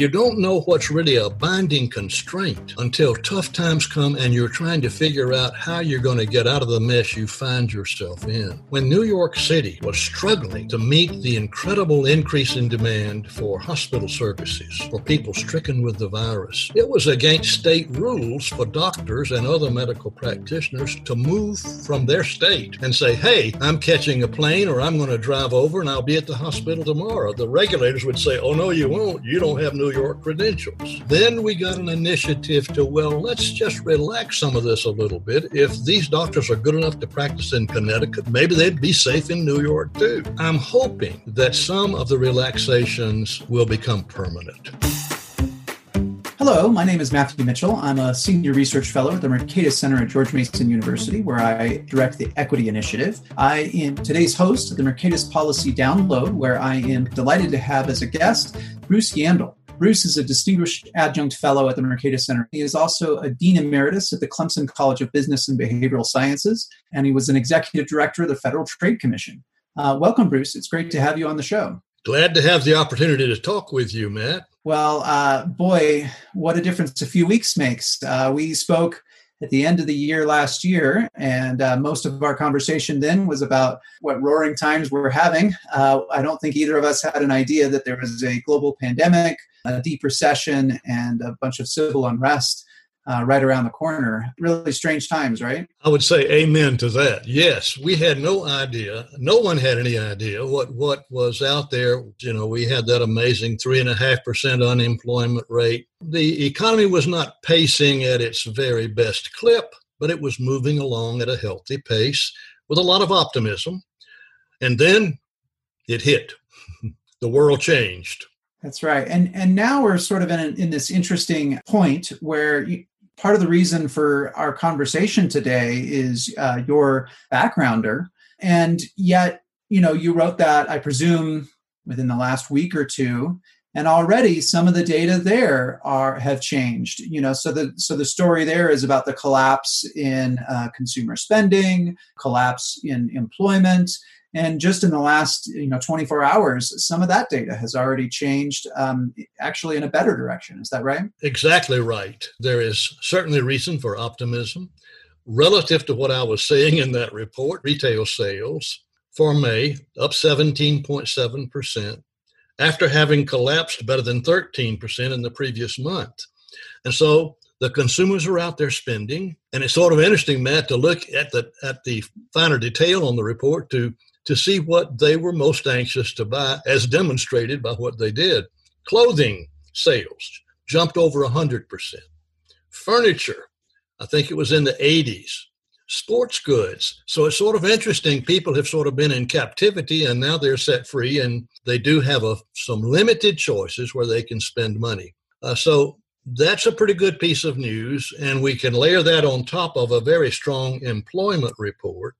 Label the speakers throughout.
Speaker 1: You don't know what's really a binding constraint until tough times come and you're trying to figure out how you're going to get out of the mess you find yourself in. When New York City was struggling to meet the incredible increase in demand for hospital services for people stricken with the virus, it was against state rules for doctors and other medical practitioners to move from their state and say, hey, I'm catching a plane or I'm going to drive over and I'll be at the hospital tomorrow. The regulators would say, oh, no, you won't. You don't have New York credentials. Then we got an initiative to, well, let's just relax some of this a little bit. If these doctors are good enough to practice in Connecticut, maybe they'd be safe in New York too. I'm hoping that some of the relaxations will become permanent.
Speaker 2: Hello, my name is Matthew Mitchell. I'm a senior research fellow at the Mercatus Center at George Mason University, where I direct the Equity Initiative. I am today's host of the Mercatus Policy Download, where I am delighted to have as a guest Bruce Yandle. Bruce is a distinguished adjunct fellow at the Mercatus Center. He is also a dean emeritus at the Clemson College of Business and Behavioral Sciences, and he was an executive director of the Federal Trade Commission. Uh, welcome, Bruce. It's great to have you on the show.
Speaker 1: Glad to have the opportunity to talk with you, Matt.
Speaker 2: Well, uh, boy, what a difference a few weeks makes. Uh, we spoke at the end of the year last year, and uh, most of our conversation then was about what roaring times we're having. Uh, I don't think either of us had an idea that there was a global pandemic, a deep recession, and a bunch of civil unrest uh, right around the corner. Really strange times, right?
Speaker 1: I would say amen to that. Yes, we had no idea. No one had any idea what what was out there. You know, we had that amazing three and a half percent unemployment rate. The economy was not pacing at its very best clip, but it was moving along at a healthy pace with a lot of optimism. And then it hit. the world changed.
Speaker 2: That's right. And and now we're sort of in, in this interesting point where you, part of the reason for our conversation today is uh, your backgrounder and yet you know you wrote that i presume within the last week or two and already some of the data there are have changed you know so the so the story there is about the collapse in uh, consumer spending collapse in employment and just in the last you know 24 hours, some of that data has already changed, um, actually in a better direction. Is that right?
Speaker 1: Exactly right. There is certainly reason for optimism. Relative to what I was saying in that report, retail sales for May up 17.7% after having collapsed better than 13% in the previous month. And so the consumers are out there spending and it's sort of interesting matt to look at the at the finer detail on the report to to see what they were most anxious to buy, as demonstrated by what they did. Clothing sales jumped over 100%. Furniture, I think it was in the 80s. Sports goods. So it's sort of interesting. People have sort of been in captivity and now they're set free and they do have a, some limited choices where they can spend money. Uh, so that's a pretty good piece of news. And we can layer that on top of a very strong employment report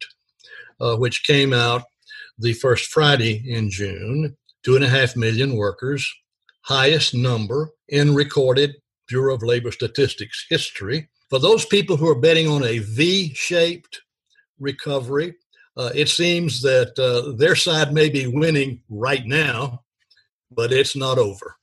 Speaker 1: uh, which came out the first Friday in June. Two and a half million workers, highest number in recorded Bureau of Labor Statistics history. For those people who are betting on a V shaped recovery, uh, it seems that uh, their side may be winning right now, but it's not over.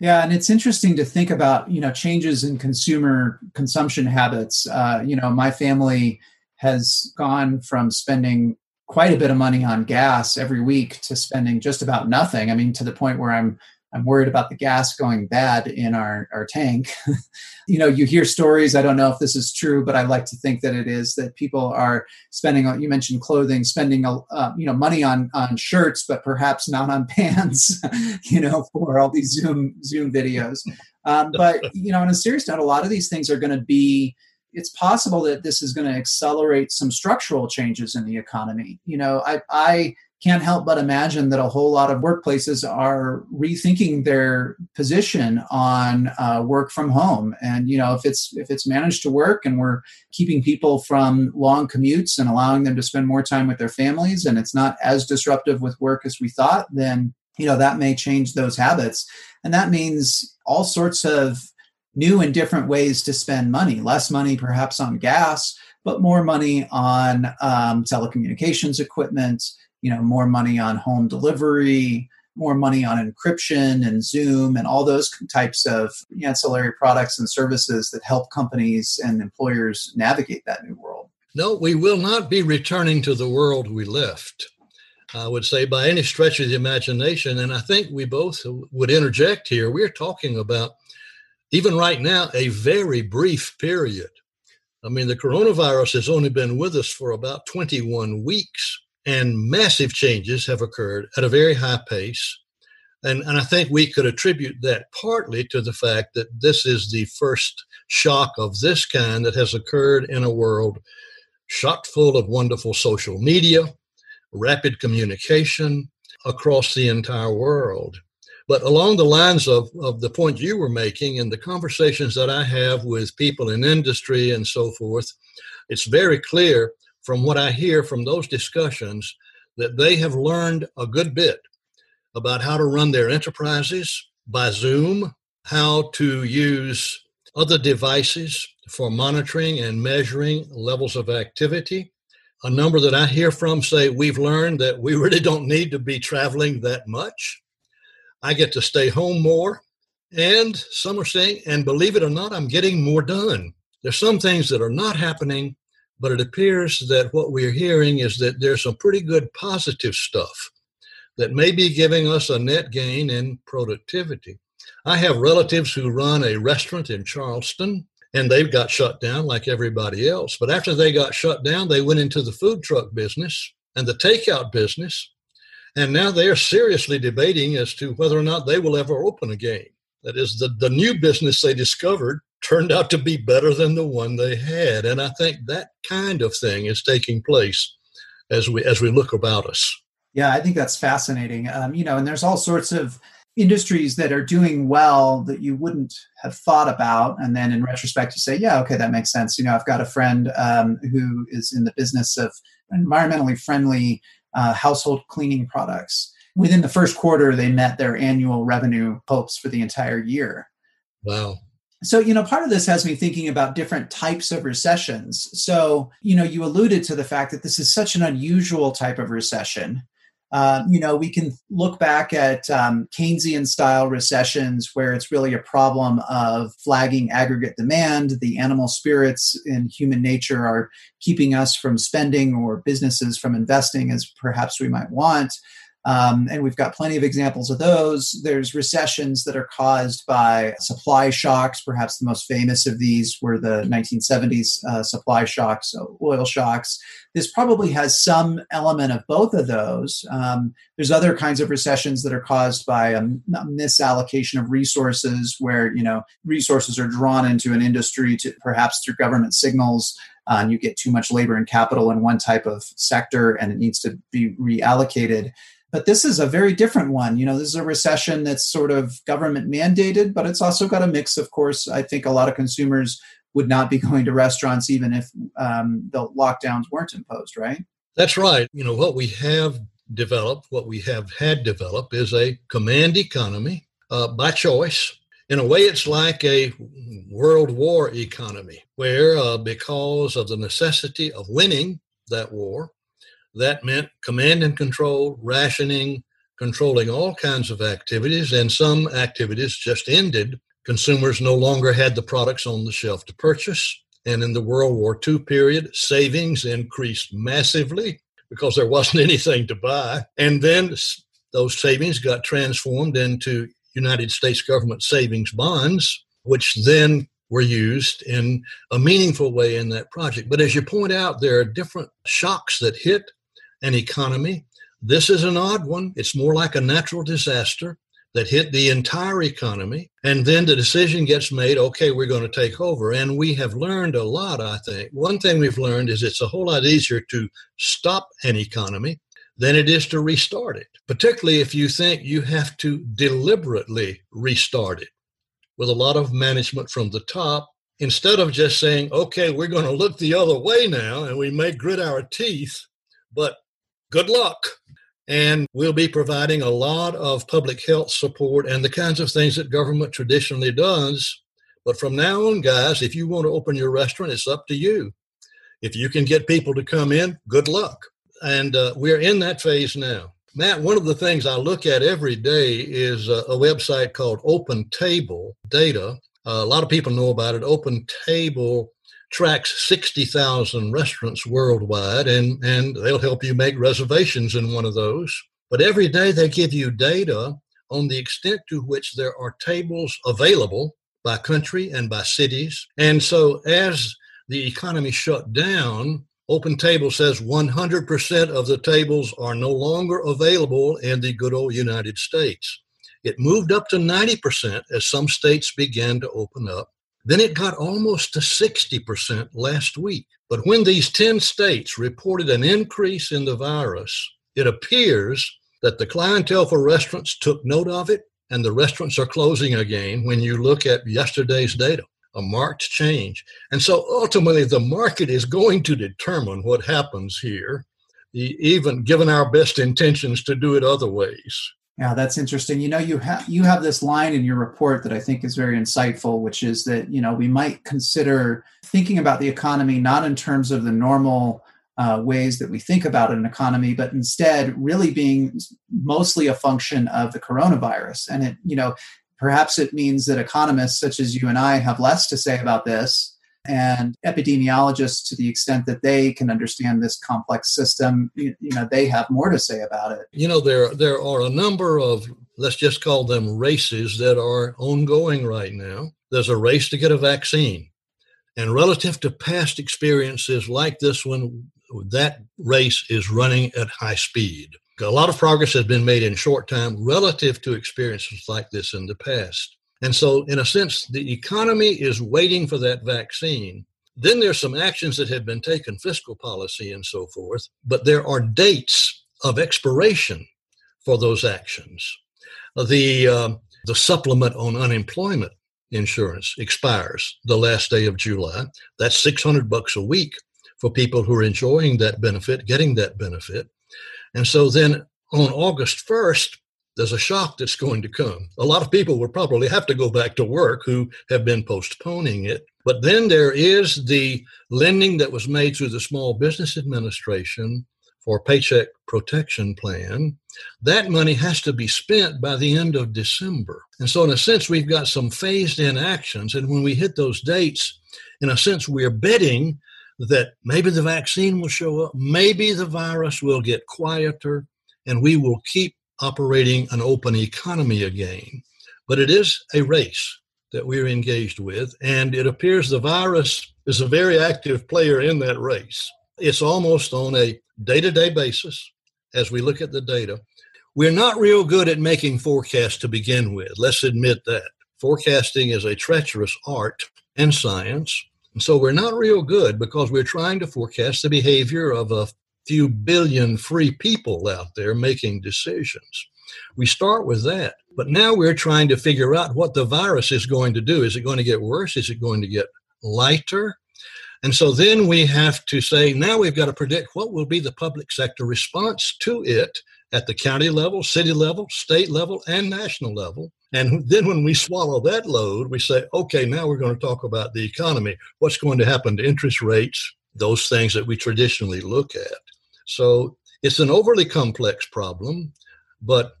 Speaker 2: Yeah, and it's interesting to think about you know changes in consumer consumption habits. Uh, you know, my family has gone from spending quite a bit of money on gas every week to spending just about nothing. I mean, to the point where I'm I'm worried about the gas going bad in our, our tank. you know, you hear stories. I don't know if this is true, but I like to think that it is that people are spending. You mentioned clothing, spending uh, you know money on on shirts, but perhaps not on pants. you know, for all these Zoom Zoom videos. Um, but you know, on a serious note, a lot of these things are going to be it's possible that this is going to accelerate some structural changes in the economy. You know, I, I can't help but imagine that a whole lot of workplaces are rethinking their position on uh, work from home. And you know, if it's if it's managed to work and we're keeping people from long commutes and allowing them to spend more time with their families, and it's not as disruptive with work as we thought, then you know that may change those habits. And that means all sorts of new and different ways to spend money less money perhaps on gas but more money on um, telecommunications equipment you know more money on home delivery more money on encryption and Zoom and all those types of ancillary products and services that help companies and employers navigate that new world.
Speaker 1: No, we will not be returning to the world we left. I would say by any stretch of the imagination. And I think we both would interject here. We're talking about, even right now, a very brief period. I mean, the coronavirus has only been with us for about 21 weeks, and massive changes have occurred at a very high pace. And, and I think we could attribute that partly to the fact that this is the first shock of this kind that has occurred in a world shot full of wonderful social media, rapid communication across the entire world. But along the lines of, of the point you were making and the conversations that I have with people in industry and so forth, it's very clear from what I hear from those discussions that they have learned a good bit about how to run their enterprises by Zoom, how to use other devices for monitoring and measuring levels of activity. A number that I hear from say we've learned that we really don't need to be traveling that much. I get to stay home more. And some are saying, and believe it or not, I'm getting more done. There's some things that are not happening, but it appears that what we're hearing is that there's some pretty good positive stuff that may be giving us a net gain in productivity. I have relatives who run a restaurant in Charleston and they've got shut down like everybody else. But after they got shut down, they went into the food truck business and the takeout business. And now they are seriously debating as to whether or not they will ever open again. That is, the, the new business they discovered turned out to be better than the one they had. And I think that kind of thing is taking place as we as we look about us.
Speaker 2: Yeah, I think that's fascinating. Um, you know, and there's all sorts of industries that are doing well that you wouldn't have thought about and then in retrospect you say yeah okay that makes sense you know i've got a friend um, who is in the business of environmentally friendly uh, household cleaning products. Within the first quarter, they met their annual revenue hopes for the entire year.
Speaker 1: Wow.
Speaker 2: So, you know, part of this has me thinking about different types of recessions. So, you know, you alluded to the fact that this is such an unusual type of recession. Uh, you know, we can look back at um, Keynesian style recessions where it's really a problem of flagging aggregate demand. The animal spirits in human nature are keeping us from spending or businesses from investing as perhaps we might want. Um, and we've got plenty of examples of those. There's recessions that are caused by supply shocks. Perhaps the most famous of these were the 1970s uh, supply shocks, oil shocks. This probably has some element of both of those. Um, there's other kinds of recessions that are caused by a misallocation of resources, where you know resources are drawn into an industry to perhaps through government signals uh, and you get too much labor and capital in one type of sector and it needs to be reallocated. But this is a very different one. You know, this is a recession that's sort of government mandated, but it's also got a mix, of course. I think a lot of consumers would not be going to restaurants even if um, the lockdowns weren't imposed, right?
Speaker 1: That's right. You know, what we have developed, what we have had developed is a command economy uh, by choice. In a way, it's like a World War economy, where uh, because of the necessity of winning that war, that meant command and control, rationing, controlling all kinds of activities, and some activities just ended. Consumers no longer had the products on the shelf to purchase. And in the World War II period, savings increased massively because there wasn't anything to buy. And then those savings got transformed into United States government savings bonds, which then were used in a meaningful way in that project. But as you point out, there are different shocks that hit an economy. This is an odd one. It's more like a natural disaster that hit the entire economy. And then the decision gets made okay, we're going to take over. And we have learned a lot, I think. One thing we've learned is it's a whole lot easier to stop an economy than it is to restart it, particularly if you think you have to deliberately restart it with a lot of management from the top. Instead of just saying, okay, we're going to look the other way now and we may grit our teeth, but good luck. And we'll be providing a lot of public health support and the kinds of things that government traditionally does. But from now on, guys, if you want to open your restaurant, it's up to you. If you can get people to come in, good luck. And uh, we're in that phase now. Matt, one of the things I look at every day is a, a website called Open Table Data. Uh, a lot of people know about it. Open Table tracks 60,000 restaurants worldwide, and, and they'll help you make reservations in one of those. But every day they give you data on the extent to which there are tables available by country and by cities. And so as the economy shut down, Open Table says 100% of the tables are no longer available in the good old United States. It moved up to 90% as some states began to open up. Then it got almost to 60% last week. But when these 10 states reported an increase in the virus, it appears that the clientele for restaurants took note of it and the restaurants are closing again when you look at yesterday's data a marked change and so ultimately the market is going to determine what happens here even given our best intentions to do it other ways
Speaker 2: yeah that's interesting you know you have you have this line in your report that i think is very insightful which is that you know we might consider thinking about the economy not in terms of the normal uh, ways that we think about an economy, but instead really being mostly a function of the coronavirus. And it, you know, perhaps it means that economists such as you and I have less to say about this, and epidemiologists, to the extent that they can understand this complex system, you, you know, they have more to say about it.
Speaker 1: You know, there there are a number of let's just call them races that are ongoing right now. There's a race to get a vaccine. And relative to past experiences like this one, that race is running at high speed. A lot of progress has been made in short time relative to experiences like this in the past. And so, in a sense, the economy is waiting for that vaccine. Then there's some actions that have been taken, fiscal policy and so forth, but there are dates of expiration for those actions. The, uh, the supplement on unemployment insurance expires the last day of July. That's 600 bucks a week for people who are enjoying that benefit, getting that benefit. And so then on August 1st, there's a shock that's going to come. A lot of people will probably have to go back to work who have been postponing it. But then there is the lending that was made through the Small Business Administration for Paycheck Protection Plan. That money has to be spent by the end of December. And so, in a sense, we've got some phased in actions. And when we hit those dates, in a sense, we're betting that maybe the vaccine will show up, maybe the virus will get quieter, and we will keep operating an open economy again. But it is a race that we're engaged with, and it appears the virus is a very active player in that race. It's almost on a day to day basis as we look at the data. We're not real good at making forecasts to begin with. Let's admit that. Forecasting is a treacherous art and science. And so we're not real good because we're trying to forecast the behavior of a few billion free people out there making decisions. We start with that. But now we're trying to figure out what the virus is going to do. Is it going to get worse? Is it going to get lighter? And so then we have to say, now we've got to predict what will be the public sector response to it at the county level, city level, state level, and national level. And then when we swallow that load, we say, okay, now we're going to talk about the economy. What's going to happen to interest rates? Those things that we traditionally look at. So it's an overly complex problem, but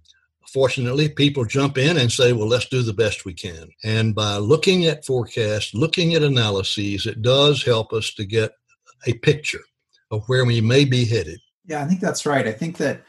Speaker 1: fortunately, people jump in and say, well, let's do the best we can. And by looking at forecasts, looking at analyses, it does help us to get a picture of where we may be headed.
Speaker 2: Yeah, I think that's right. I think that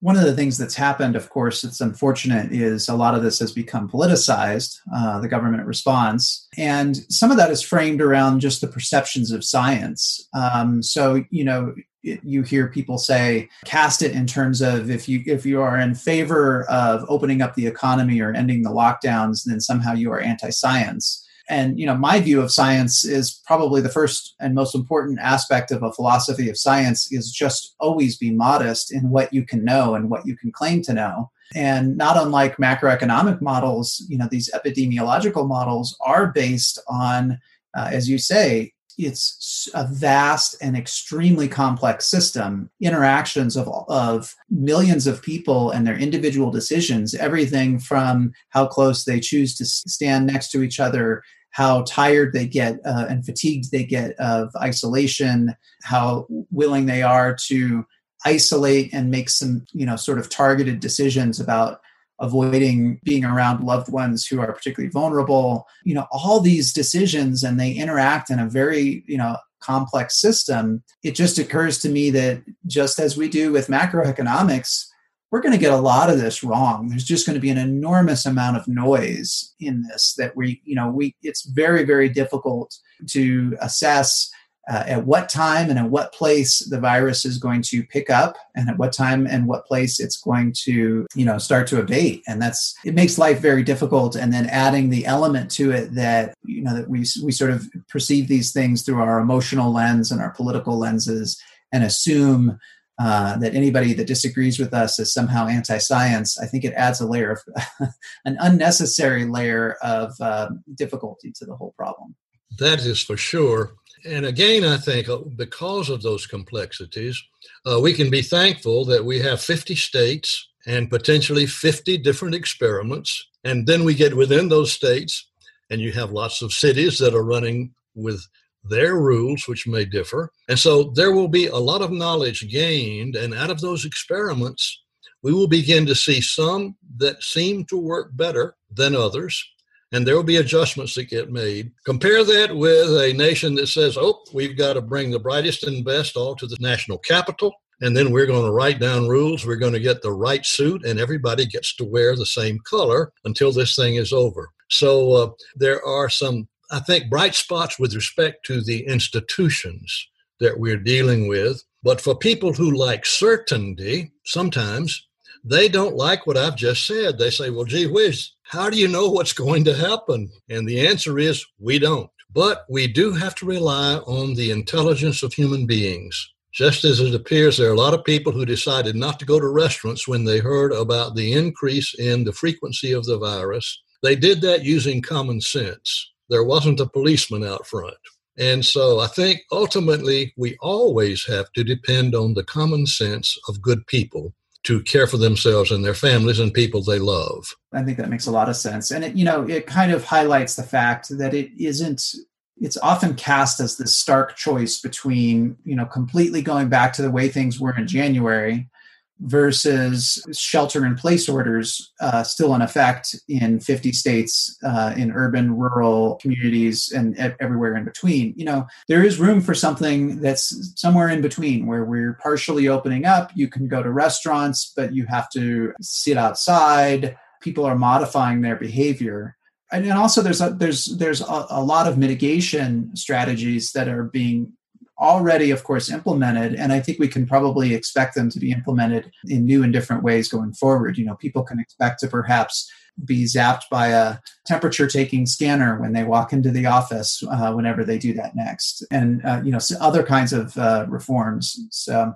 Speaker 2: one of the things that's happened, of course, it's unfortunate, is a lot of this has become politicized, uh, the government response. And some of that is framed around just the perceptions of science. Um, so, you know, it, you hear people say, cast it in terms of if you if you are in favor of opening up the economy or ending the lockdowns, then somehow you are anti-science and you know my view of science is probably the first and most important aspect of a philosophy of science is just always be modest in what you can know and what you can claim to know. And not unlike macroeconomic models you know these epidemiological models are based on uh, as you say it's a vast and extremely complex system interactions of, of millions of people and their individual decisions everything from how close they choose to stand next to each other how tired they get uh, and fatigued they get of isolation, how willing they are to isolate and make some, you know, sort of targeted decisions about avoiding being around loved ones who are particularly vulnerable. You know all these decisions and they interact in a very you know complex system. It just occurs to me that just as we do with macroeconomics we're going to get a lot of this wrong. There's just going to be an enormous amount of noise in this that we you know we it's very very difficult to assess uh, at what time and at what place the virus is going to pick up and at what time and what place it's going to you know start to abate. And that's it makes life very difficult. And then adding the element to it that you know that we we sort of perceive these things through our emotional lens and our political lenses and assume uh, that anybody that disagrees with us is somehow anti-science, I think it adds a layer of an unnecessary layer of uh, difficulty to the whole problem.
Speaker 1: That is for sure. And again, I think uh, because of those complexities, uh, we can be thankful that we have 50 states and potentially 50 different experiments. And then we get within those states, and you have lots of cities that are running with their rules, which may differ. And so there will be a lot of knowledge gained. And out of those experiments, we will begin to see some that seem to work better than others and there will be adjustments that get made. Compare that with a nation that says, oh, we've got to bring the brightest and best all to the national capital. And then we're going to write down rules. We're going to get the right suit, and everybody gets to wear the same color until this thing is over. So uh, there are some, I think, bright spots with respect to the institutions that we're dealing with. But for people who like certainty, sometimes they don't like what I've just said. They say, well, gee whiz, how do you know what's going to happen? And the answer is we don't. But we do have to rely on the intelligence of human beings. Just as it appears there are a lot of people who decided not to go to restaurants when they heard about the increase in the frequency of the virus, they did that using common sense. There wasn't a policeman out front. And so I think ultimately we always have to depend on the common sense of good people to care for themselves and their families and people they love.
Speaker 2: I think that makes a lot of sense. And it, you know, it kind of highlights the fact that it isn't it's often cast as this stark choice between, you know, completely going back to the way things were in January versus shelter in place orders uh, still in effect in 50 states uh, in urban rural communities and everywhere in between. You know there is room for something that's somewhere in between where we're partially opening up. You can go to restaurants but you have to sit outside. People are modifying their behavior. And also there's a, there's there's a, a lot of mitigation strategies that are being already, of course, implemented, and I think we can probably expect them to be implemented in new and different ways going forward. You know, people can expect to perhaps be zapped by a temperature taking scanner when they walk into the office uh, whenever they do that next and uh, you know other kinds of uh, reforms so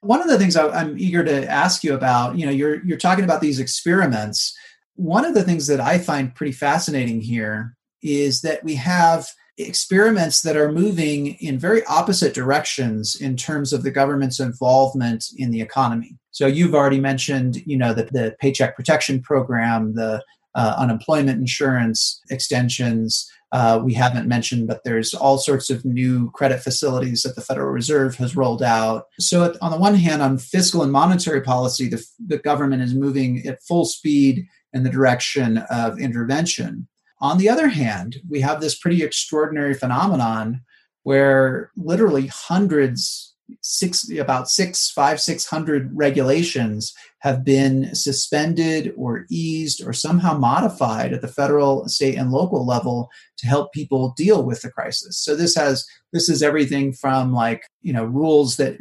Speaker 2: one of the things I, i'm eager to ask you about you know you're you're talking about these experiments one of the things that i find pretty fascinating here is that we have experiments that are moving in very opposite directions in terms of the government's involvement in the economy. So you've already mentioned, you know, the, the Paycheck Protection Program, the uh, unemployment insurance extensions. Uh, we haven't mentioned, but there's all sorts of new credit facilities that the Federal Reserve has rolled out. So, on the one hand, on fiscal and monetary policy, the, the government is moving at full speed in the direction of intervention. On the other hand, we have this pretty extraordinary phenomenon where literally hundreds, six about six, five, six hundred regulations have been suspended or eased or somehow modified at the federal, state, and local level to help people deal with the crisis. So this has this is everything from like you know rules that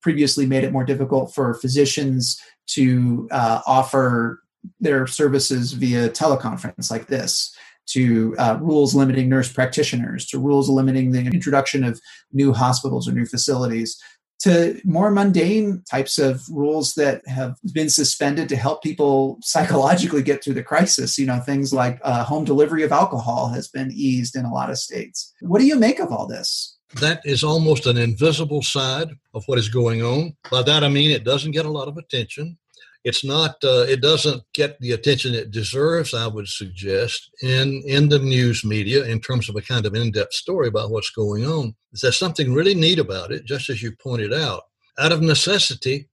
Speaker 2: previously made it more difficult for physicians to uh, offer their services via teleconference like this to uh, rules limiting nurse practitioners, to rules limiting the introduction of new hospitals or new facilities, to more mundane types of rules that have been suspended to help people psychologically get through the crisis. You know, things like uh, home delivery of alcohol has been eased in a lot of states. What do you make of all this?
Speaker 1: That is almost an invisible side of what is going on. By that I mean it doesn't get a lot of attention it's not uh, it doesn't get the attention it deserves i would suggest in in the news media in terms of a kind of in-depth story about what's going on there's something really neat about it just as you pointed out out of necessity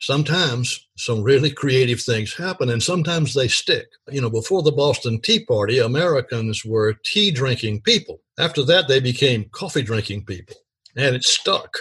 Speaker 1: sometimes some really creative things happen and sometimes they stick. You know, before the Boston Tea Party, Americans were tea drinking people. After that, they became coffee drinking people and it stuck.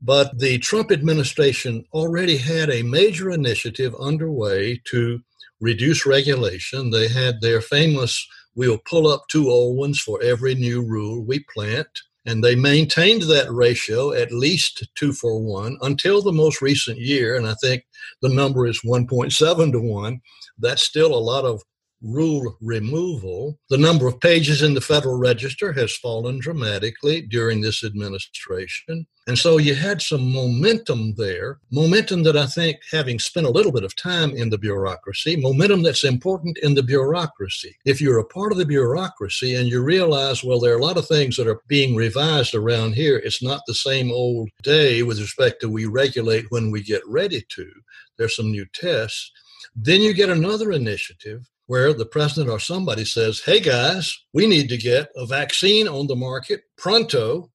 Speaker 1: But the Trump administration already had a major initiative underway to reduce regulation. They had their famous we'll pull up two old ones for every new rule we plant. And they maintained that ratio at least two for one until the most recent year. And I think the number is 1.7 to one. That's still a lot of rule removal. The number of pages in the Federal Register has fallen dramatically during this administration. And so you had some momentum there, momentum that I think, having spent a little bit of time in the bureaucracy, momentum that's important in the bureaucracy. If you're a part of the bureaucracy and you realize, well, there are a lot of things that are being revised around here, it's not the same old day with respect to we regulate when we get ready to. There's some new tests. Then you get another initiative where the president or somebody says, hey guys, we need to get a vaccine on the market pronto.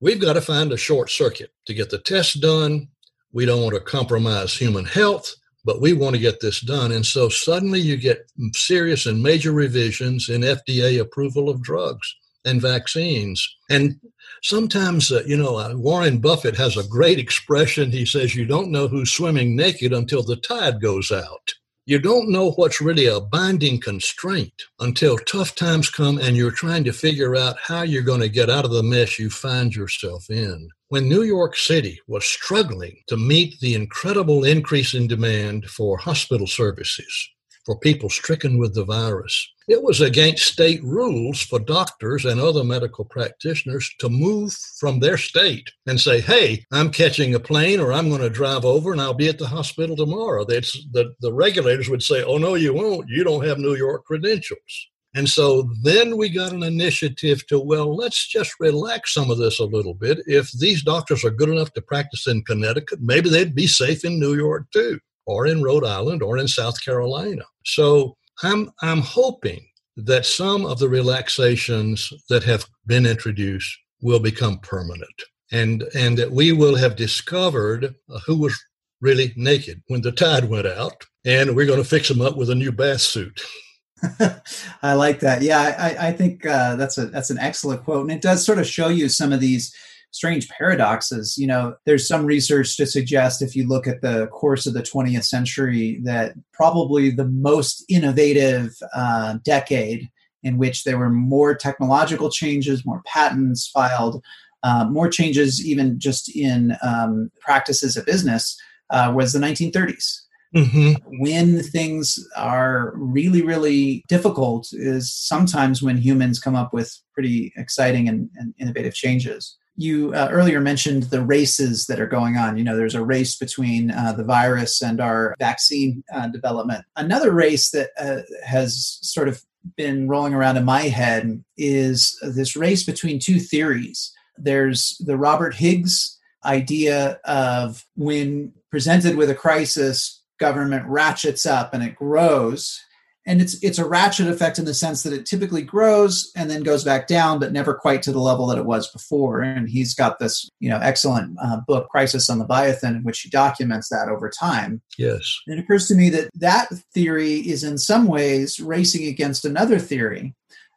Speaker 1: We've got to find a short circuit to get the test done. We don't want to compromise human health, but we want to get this done. And so suddenly you get serious and major revisions in FDA approval of drugs and vaccines. And sometimes, uh, you know, uh, Warren Buffett has a great expression. He says, You don't know who's swimming naked until the tide goes out. You don't know what's really a binding constraint until tough times come and you're trying to figure out how you're going to get out of the mess you find yourself in. When New York City was struggling to meet the incredible increase in demand for hospital services, for people stricken with the virus, it was against state rules for doctors and other medical practitioners to move from their state and say, hey, I'm catching a plane or I'm going to drive over and I'll be at the hospital tomorrow. That's, the, the regulators would say, oh, no, you won't. You don't have New York credentials. And so then we got an initiative to, well, let's just relax some of this a little bit. If these doctors are good enough to practice in Connecticut, maybe they'd be safe in New York too, or in Rhode Island, or in South Carolina. So I'm, I'm hoping that some of the relaxations that have been introduced will become permanent and, and that we will have discovered uh, who was really naked when the tide went out and we're going to fix them up with a new bath suit.
Speaker 2: I like that. Yeah, I, I think uh, that's a that's an excellent quote, and it does sort of show you some of these strange paradoxes. You know, there's some research to suggest if you look at the course of the 20th century, that probably the most innovative uh, decade in which there were more technological changes, more patents filed, uh, more changes even just in um, practices of business uh, was the 1930s. Mm-hmm. When things are really, really difficult, is sometimes when humans come up with pretty exciting and, and innovative changes you uh, earlier mentioned the races that are going on. You know, there's a race between uh, the virus and our vaccine uh, development. Another race that uh, has sort of been rolling around in my head is this race between two theories. There's the Robert Higgs idea of when presented with a crisis, government ratchets up and it grows and it's it's a ratchet effect in the sense that it typically grows and then goes back down but never quite to the level that it was before. And he's got this you know excellent uh, book crisis and Leviathan in which he documents that over time.
Speaker 1: Yes.
Speaker 2: And it occurs to me that that theory is in some ways racing against another theory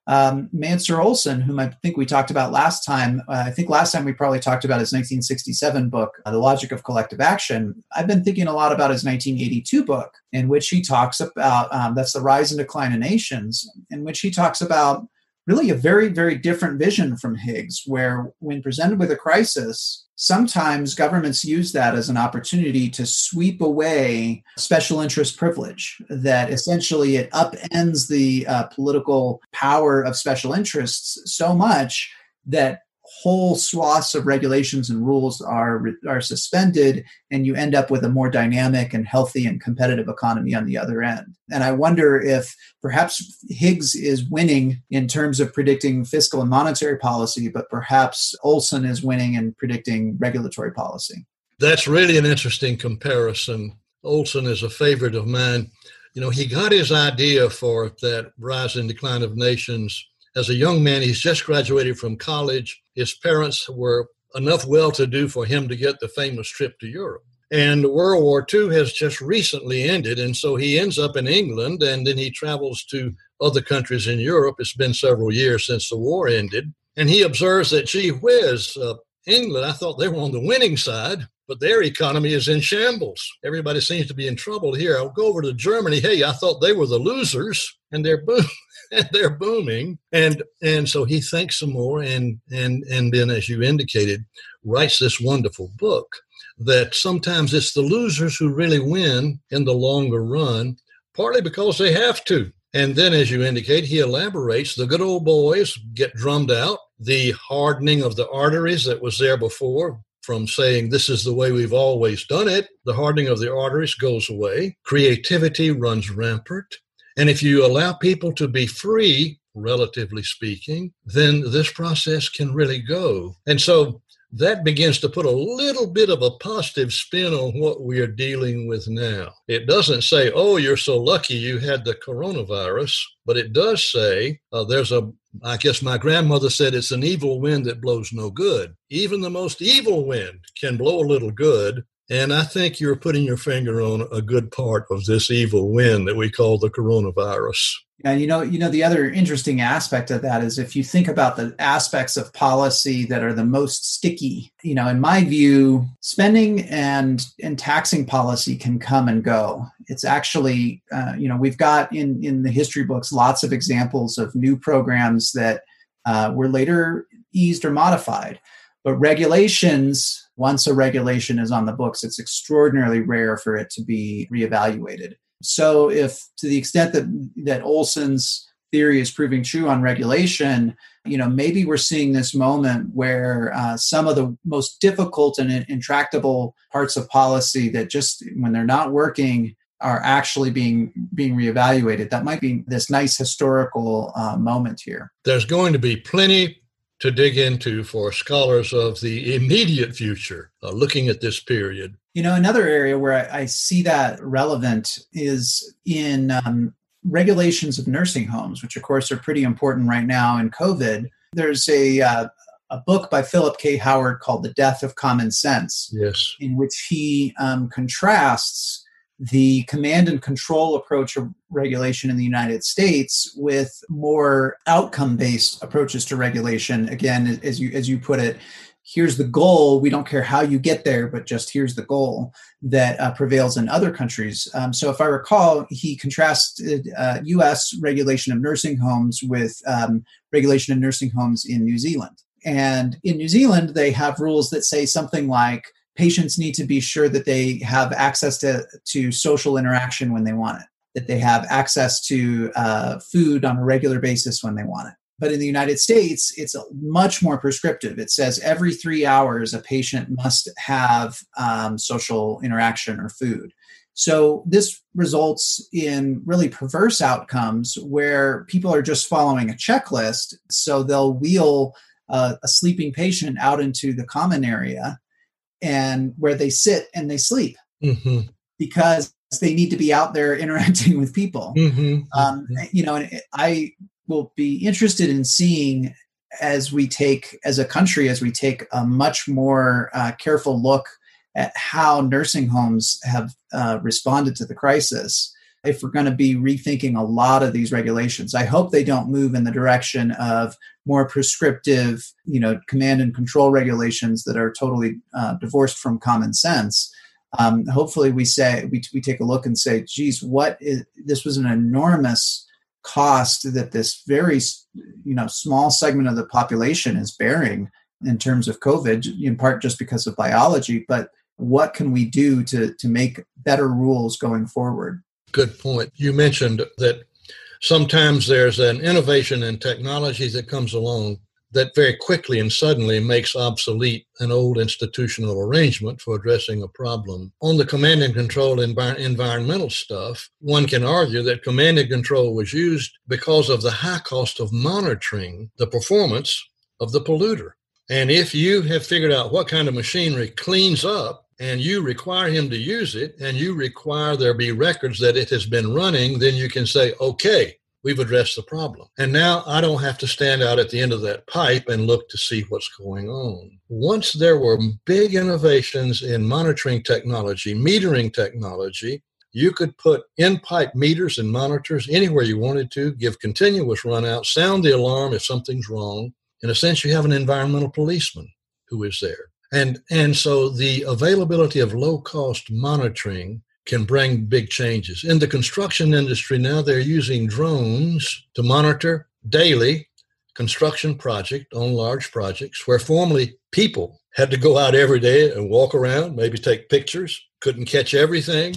Speaker 2: um, Mancur Olson, whom I think we talked about last time, uh, I think last time we probably talked about his 1967 book, The Logic of Collective Action. I've been thinking a lot about his 1982 book, in which he talks about um, that's The Rise and Decline of Nations, in which he talks about really a very, very different vision from Higgs, where when presented with a crisis, sometimes governments use that as an opportunity to sweep away special interest privilege, that essentially it upends the uh, political power of special interests so much that whole swaths of regulations and rules are are suspended and you end up with a more dynamic and healthy and competitive economy on the other end. And i wonder if perhaps higgs is winning in terms of predicting fiscal and monetary policy but perhaps olson is winning in predicting regulatory policy.
Speaker 1: That's really an interesting comparison. Olson is a favorite of mine. You know he got his idea for that rise and decline of nations as a young man, he's just graduated from college. His parents were enough well to do for him to get the famous trip to Europe. And World War II has just recently ended. And so he ends up in England and then he travels to other countries in Europe. It's been several years since the war ended. And he observes that, gee whiz, uh, England, I thought they were on the winning side, but their economy is in shambles. Everybody seems to be in trouble here. I'll go over to Germany. Hey, I thought they were the losers, and they're boom, and they're booming. And and so he thinks some more, and and and then, as you indicated, writes this wonderful book that sometimes it's the losers who really win in the longer run, partly because they have to. And then, as you indicate, he elaborates the good old boys get drummed out, the hardening of the arteries that was there before from saying this is the way we've always done it, the hardening of the arteries goes away, creativity runs rampant. And if you allow people to be free, relatively speaking, then this process can really go. And so that begins to put a little bit of a positive spin on what we are dealing with now. It doesn't say, oh, you're so lucky you had the coronavirus, but it does say uh, there's a, I guess my grandmother said it's an evil wind that blows no good. Even the most evil wind can blow a little good. And I think you're putting your finger on a good part of this evil wind that we call the coronavirus.
Speaker 2: And you know, you know, the other interesting aspect of that is if you think about the aspects of policy that are the most sticky, you know, in my view, spending and and taxing policy can come and go. It's actually, uh, you know, we've got in in the history books lots of examples of new programs that uh, were later eased or modified. But regulations, once a regulation is on the books, it's extraordinarily rare for it to be reevaluated. So, if to the extent that that Olson's theory is proving true on regulation, you know, maybe we're seeing this moment where uh, some of the most difficult and intractable parts of policy that just when they're not working are actually being being reevaluated. That might be this nice historical uh, moment here.
Speaker 1: There's going to be plenty to dig into for scholars of the immediate future, uh, looking at this period.
Speaker 2: You know, another area where I, I see that relevant is in um, regulations of nursing homes, which of course are pretty important right now in COVID. There's a uh, a book by Philip K. Howard called The Death of Common Sense,
Speaker 1: yes,
Speaker 2: in which he um, contrasts the command and control approach of regulation in the United States with more outcome based approaches to regulation. Again, as you as you put it, here's the goal. We don't care how you get there, but just here's the goal that uh, prevails in other countries. Um, so, if I recall, he contrasted uh, U.S. regulation of nursing homes with um, regulation of nursing homes in New Zealand. And in New Zealand, they have rules that say something like patients need to be sure that they have access to, to social interaction when they want it, that they have access to uh, food on a regular basis when they want it. But in the United States, it's much more prescriptive. It says every three hours, a patient must have um, social interaction or food. So this results in really perverse outcomes where people are just following a checklist. So they'll wheel uh, a sleeping patient out into the common area and where they sit and they sleep mm-hmm. because they need to be out there interacting with people. Mm-hmm. Um, mm-hmm. you know, and I will be interested in seeing as we take, as a country, as we take a much more uh, careful look at how nursing homes have uh, responded to the crisis if we're going to be rethinking a lot of these regulations. I hope they don't move in the direction of more prescriptive, you know, command and control regulations that are totally uh, divorced from common sense. Um, hopefully, we say we, we take a look and say, "Geez, what is this? Was an enormous cost that this very, you know, small segment of the population is bearing in terms of COVID, in part just because of biology, but." What can we do to, to make better rules going forward?
Speaker 1: Good point. You mentioned that sometimes there's an innovation in technology that comes along that very quickly and suddenly makes obsolete an old institutional arrangement for addressing a problem. On the command and control envi- environmental stuff, one can argue that command and control was used because of the high cost of monitoring the performance of the polluter. And if you have figured out what kind of machinery cleans up and you require him to use it and you require there be records that it has been running, then you can say, okay, we've addressed the problem. And now I don't have to stand out at the end of that pipe and look to see what's going on. Once there were big innovations in monitoring technology, metering technology, you could put in pipe meters and monitors anywhere you wanted to, give continuous run out, sound the alarm if something's wrong. In a sense, you have an environmental policeman who is there. And, and so the availability of low cost monitoring can bring big changes. In the construction industry now, they're using drones to monitor daily construction project on large projects where formerly people had to go out every day and walk around, maybe take pictures, couldn't catch everything.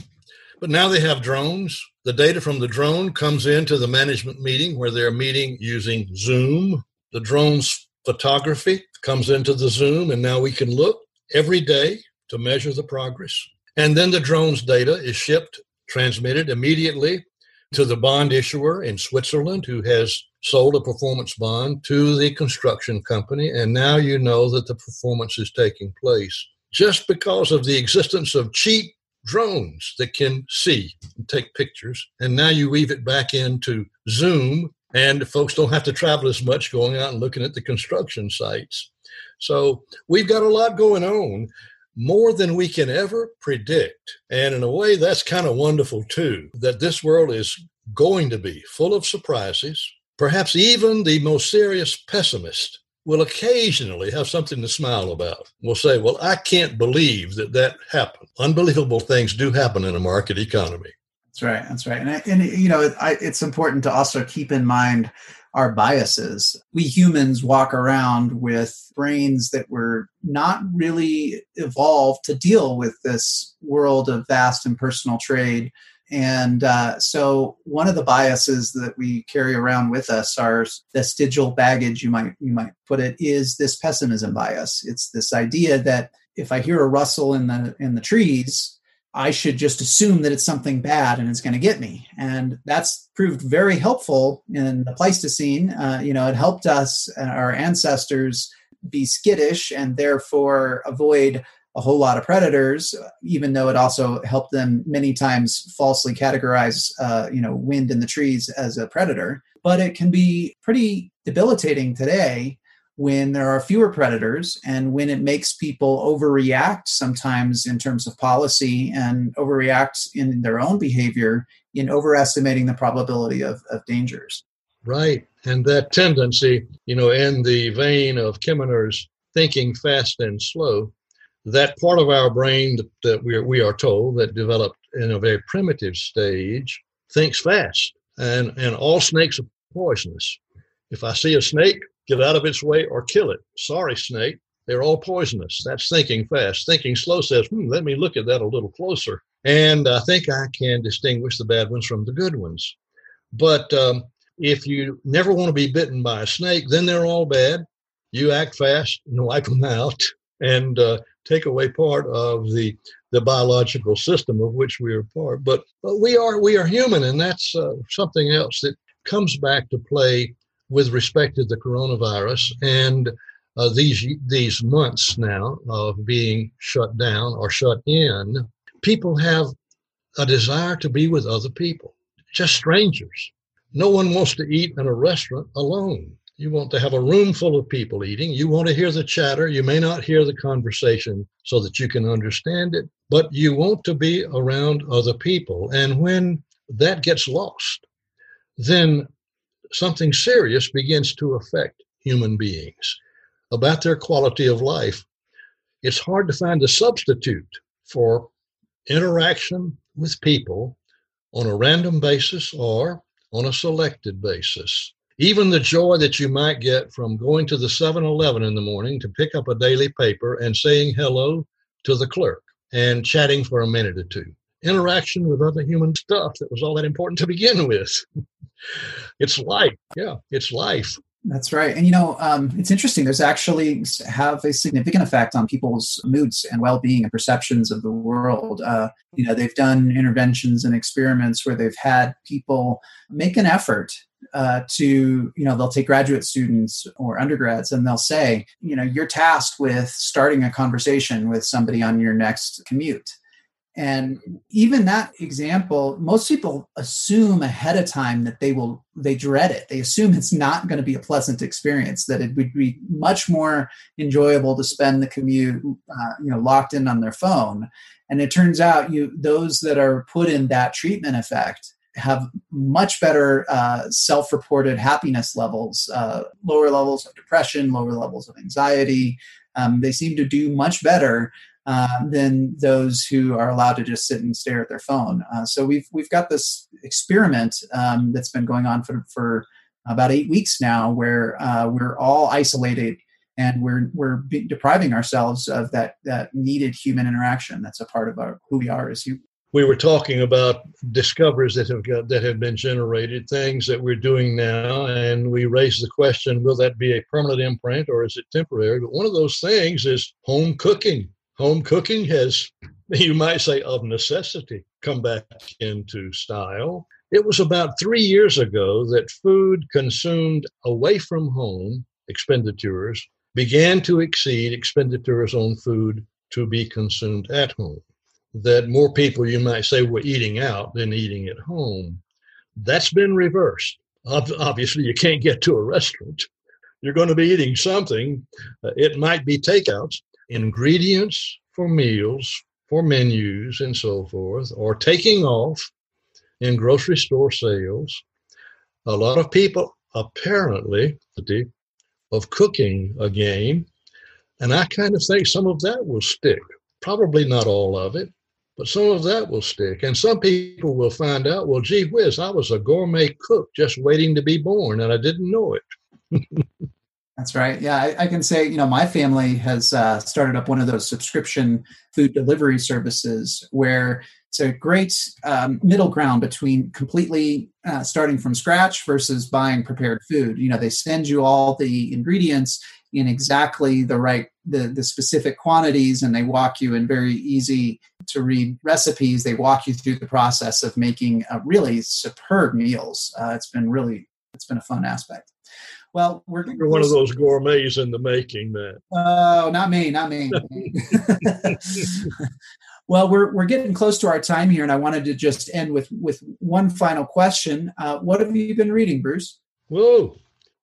Speaker 1: But now they have drones. The data from the drone comes into the management meeting where they're meeting using Zoom. The drone's photography comes into the Zoom, and now we can look every day to measure the progress. And then the drone's data is shipped, transmitted immediately to the bond issuer in Switzerland who has sold a performance bond to the construction company. And now you know that the performance is taking place just because of the existence of cheap drones that can see and take pictures. And now you weave it back into Zoom, and folks don't have to travel as much going out and looking at the construction sites. So we've got a lot going on, more than we can ever predict. And in a way, that's kind of wonderful too, that this world is going to be full of surprises. Perhaps even the most serious pessimist will occasionally have something to smile about. Will say, Well, I can't believe that that happened. Unbelievable things do happen in a market economy.
Speaker 2: That's right. That's right. And, and you know, it, I, it's important to also keep in mind our biases. We humans walk around with brains that were not really evolved to deal with this world of vast impersonal trade. And uh, so, one of the biases that we carry around with us, our vestigial baggage, you might you might put it, is this pessimism bias. It's this idea that if I hear a rustle in the in the trees, I should just assume that it's something bad and it's going to get me. And that's proved very helpful in the Pleistocene. Uh, you know, it helped us, uh, our ancestors, be skittish and therefore avoid a whole lot of predators, even though it also helped them many times falsely categorize, uh, you know, wind in the trees as a predator. But it can be pretty debilitating today when there are fewer predators and when it makes people overreact sometimes in terms of policy and overreact in their own behavior in overestimating the probability of, of dangers.
Speaker 1: Right. And that tendency, you know, in the vein of Kahneman's thinking fast and slow, that part of our brain that, that we, are, we are told that developed in a very primitive stage thinks fast. And, and all snakes are poisonous. If I see a snake, get out of its way or kill it. Sorry, snake. They're all poisonous. That's thinking fast. Thinking slow says, hmm, let me look at that a little closer. And I think I can distinguish the bad ones from the good ones. But um, if you never want to be bitten by a snake, then they're all bad. You act fast and wipe them out and uh, take away part of the the biological system of which we are part. But, but we are we are human, and that's uh, something else that comes back to play with respect to the coronavirus and uh, these these months now of being shut down or shut in, people have a desire to be with other people, just strangers. No one wants to eat in a restaurant alone. You want to have a room full of people eating. You want to hear the chatter. You may not hear the conversation so that you can understand it, but you want to be around other people. And when that gets lost, then something serious begins to affect human beings about their quality of life. It's hard to find a substitute for interaction with people on a random basis or on a selected basis. Even the joy that you might get from going to the 7 Eleven in the morning to pick up a daily paper and saying hello to the clerk and chatting for a minute or two. Interaction with other human stuff that was all that important to begin with. it's life. Yeah, it's life.
Speaker 2: That's right. And you know, um, it's interesting. There's actually have a significant effect on people's moods and well-being and perceptions of the world. Uh, you know, they've done interventions and experiments where they've had people make an effort uh, to, you know, they'll take graduate students or undergrads and they'll say, you know, you're tasked with starting a conversation with somebody on your next commute and even that example most people assume ahead of time that they will they dread it. They assume it's not going to be a pleasant experience that it would be much more enjoyable to spend the commute uh, you know locked in on their phone. And it turns out you those that are put in that treatment effect have much better uh, self-reported happiness levels uh, lower levels of depression lower levels of anxiety. Um, they seem to do much better uh, than those who are allowed to just sit and stare at their phone. Uh, so we've we've got this experiment um, that's been going on for for about eight weeks now, where uh, we're all isolated and we're we're depriving ourselves of that that needed human interaction. That's a part of our who we are as humans.
Speaker 1: We were talking about discoveries that have got, that have been generated, things that we're doing now, and we raised the question: Will that be a permanent imprint or is it temporary? But one of those things is home cooking home cooking has, you might say, of necessity, come back into style. It was about three years ago that food consumed away from home expenditures began to exceed expenditures on food to be consumed at home. That more people, you might say, were eating out than eating at home. That's been reversed. Obviously, you can't get to a restaurant. You're going to be eating something. Uh, it might be takeouts, ingredients for meals, for menus, and so forth, or taking off in grocery store sales. A lot of people apparently of cooking again, and I kind of think some of that will stick. Probably not all of it, but some of that will stick. And some people will find out, well, gee whiz, I was a gourmet cook just waiting to be born, and I didn't know it.
Speaker 2: That's right. Yeah, I, I, can say, you know, my family has uh, started up one of those subscription food delivery services where it's a great um, middle ground between completely uh, starting from scratch versus buying prepared food. You know, they send you all the ingredients in exactly the right, the, the specific quantities, and they walk you in very easy to read recipes. They walk you through the process of making uh, really superb meals. Uh, it's been really, it's been a fun aspect. Well, we're
Speaker 1: You're one of those gourmets in the making, man.
Speaker 2: Oh, not me, not me. well, we're we're getting close to our time here, and I wanted to just end with with one final question. Uh, what have you been reading, Bruce?
Speaker 1: Whoa,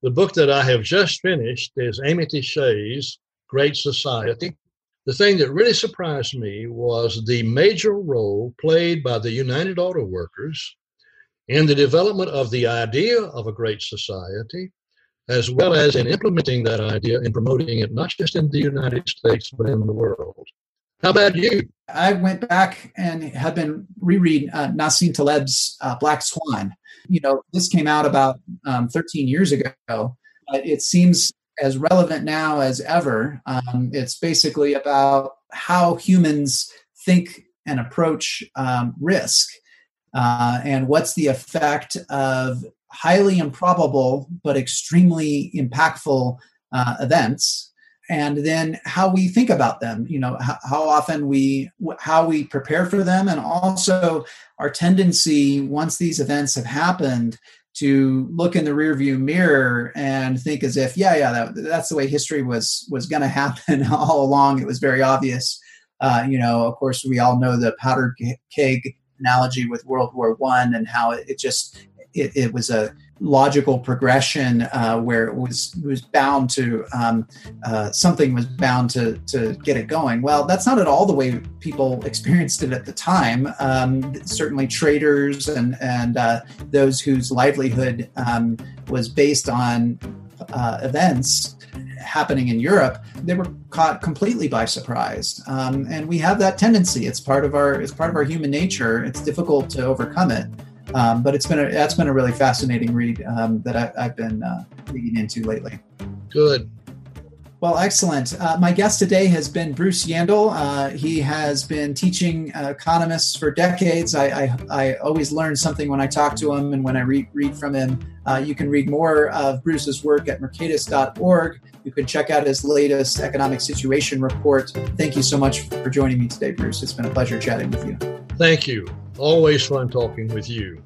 Speaker 1: the book that I have just finished is Amity Shlaes's Great Society. The thing that really surprised me was the major role played by the United Auto Workers in the development of the idea of a great society as well as in implementing that idea and promoting it not just in the United States, but in the world. How about you?
Speaker 2: I went back and have been rereading uh, Nassim Taleb's uh, Black Swan. You know, this came out about um, 13 years ago. But it seems as relevant now as ever. Um, it's basically about how humans think and approach um, risk uh, and what's the effect of highly improbable but extremely impactful uh, events. And then how we think about them you know how, how, often we how we prepare for them and also our tendency once these events have happened to look in the rearview mirror and think as if yeah yeah that, that's the way history was was going to happen all along. It was very obvious. Uh, you know of course we all know the powder keg analogy with world war one and how it, it just it, it was a logical progression uh, where it was was bound to um, uh, something was bound to to get it going. Well, that's not at all the way people experienced it at the time. Um, certainly, traders and and uh, those whose livelihood um, was based on uh, events happening in Europe, they were caught completely by surprise. Um, and we have that tendency. It's part of our it's part of our human nature. It's difficult to overcome it. Um, but it's been a, that's been a really fascinating read um, that I, have been uh, digging into lately.
Speaker 1: Good.
Speaker 2: Well, excellent. Uh, my guest today has been Bruce Yandle. Uh, he has been teaching uh, economists for decades. I, I, I, always learn something when I talk to him and when I read, read from him. Uh, you can read more of Bruce's work at mercatus.org. You can check out his latest economic situation report. Thank you so much for joining me today, Bruce. It's been a pleasure chatting with you.
Speaker 1: Thank you. Always fun talking with you.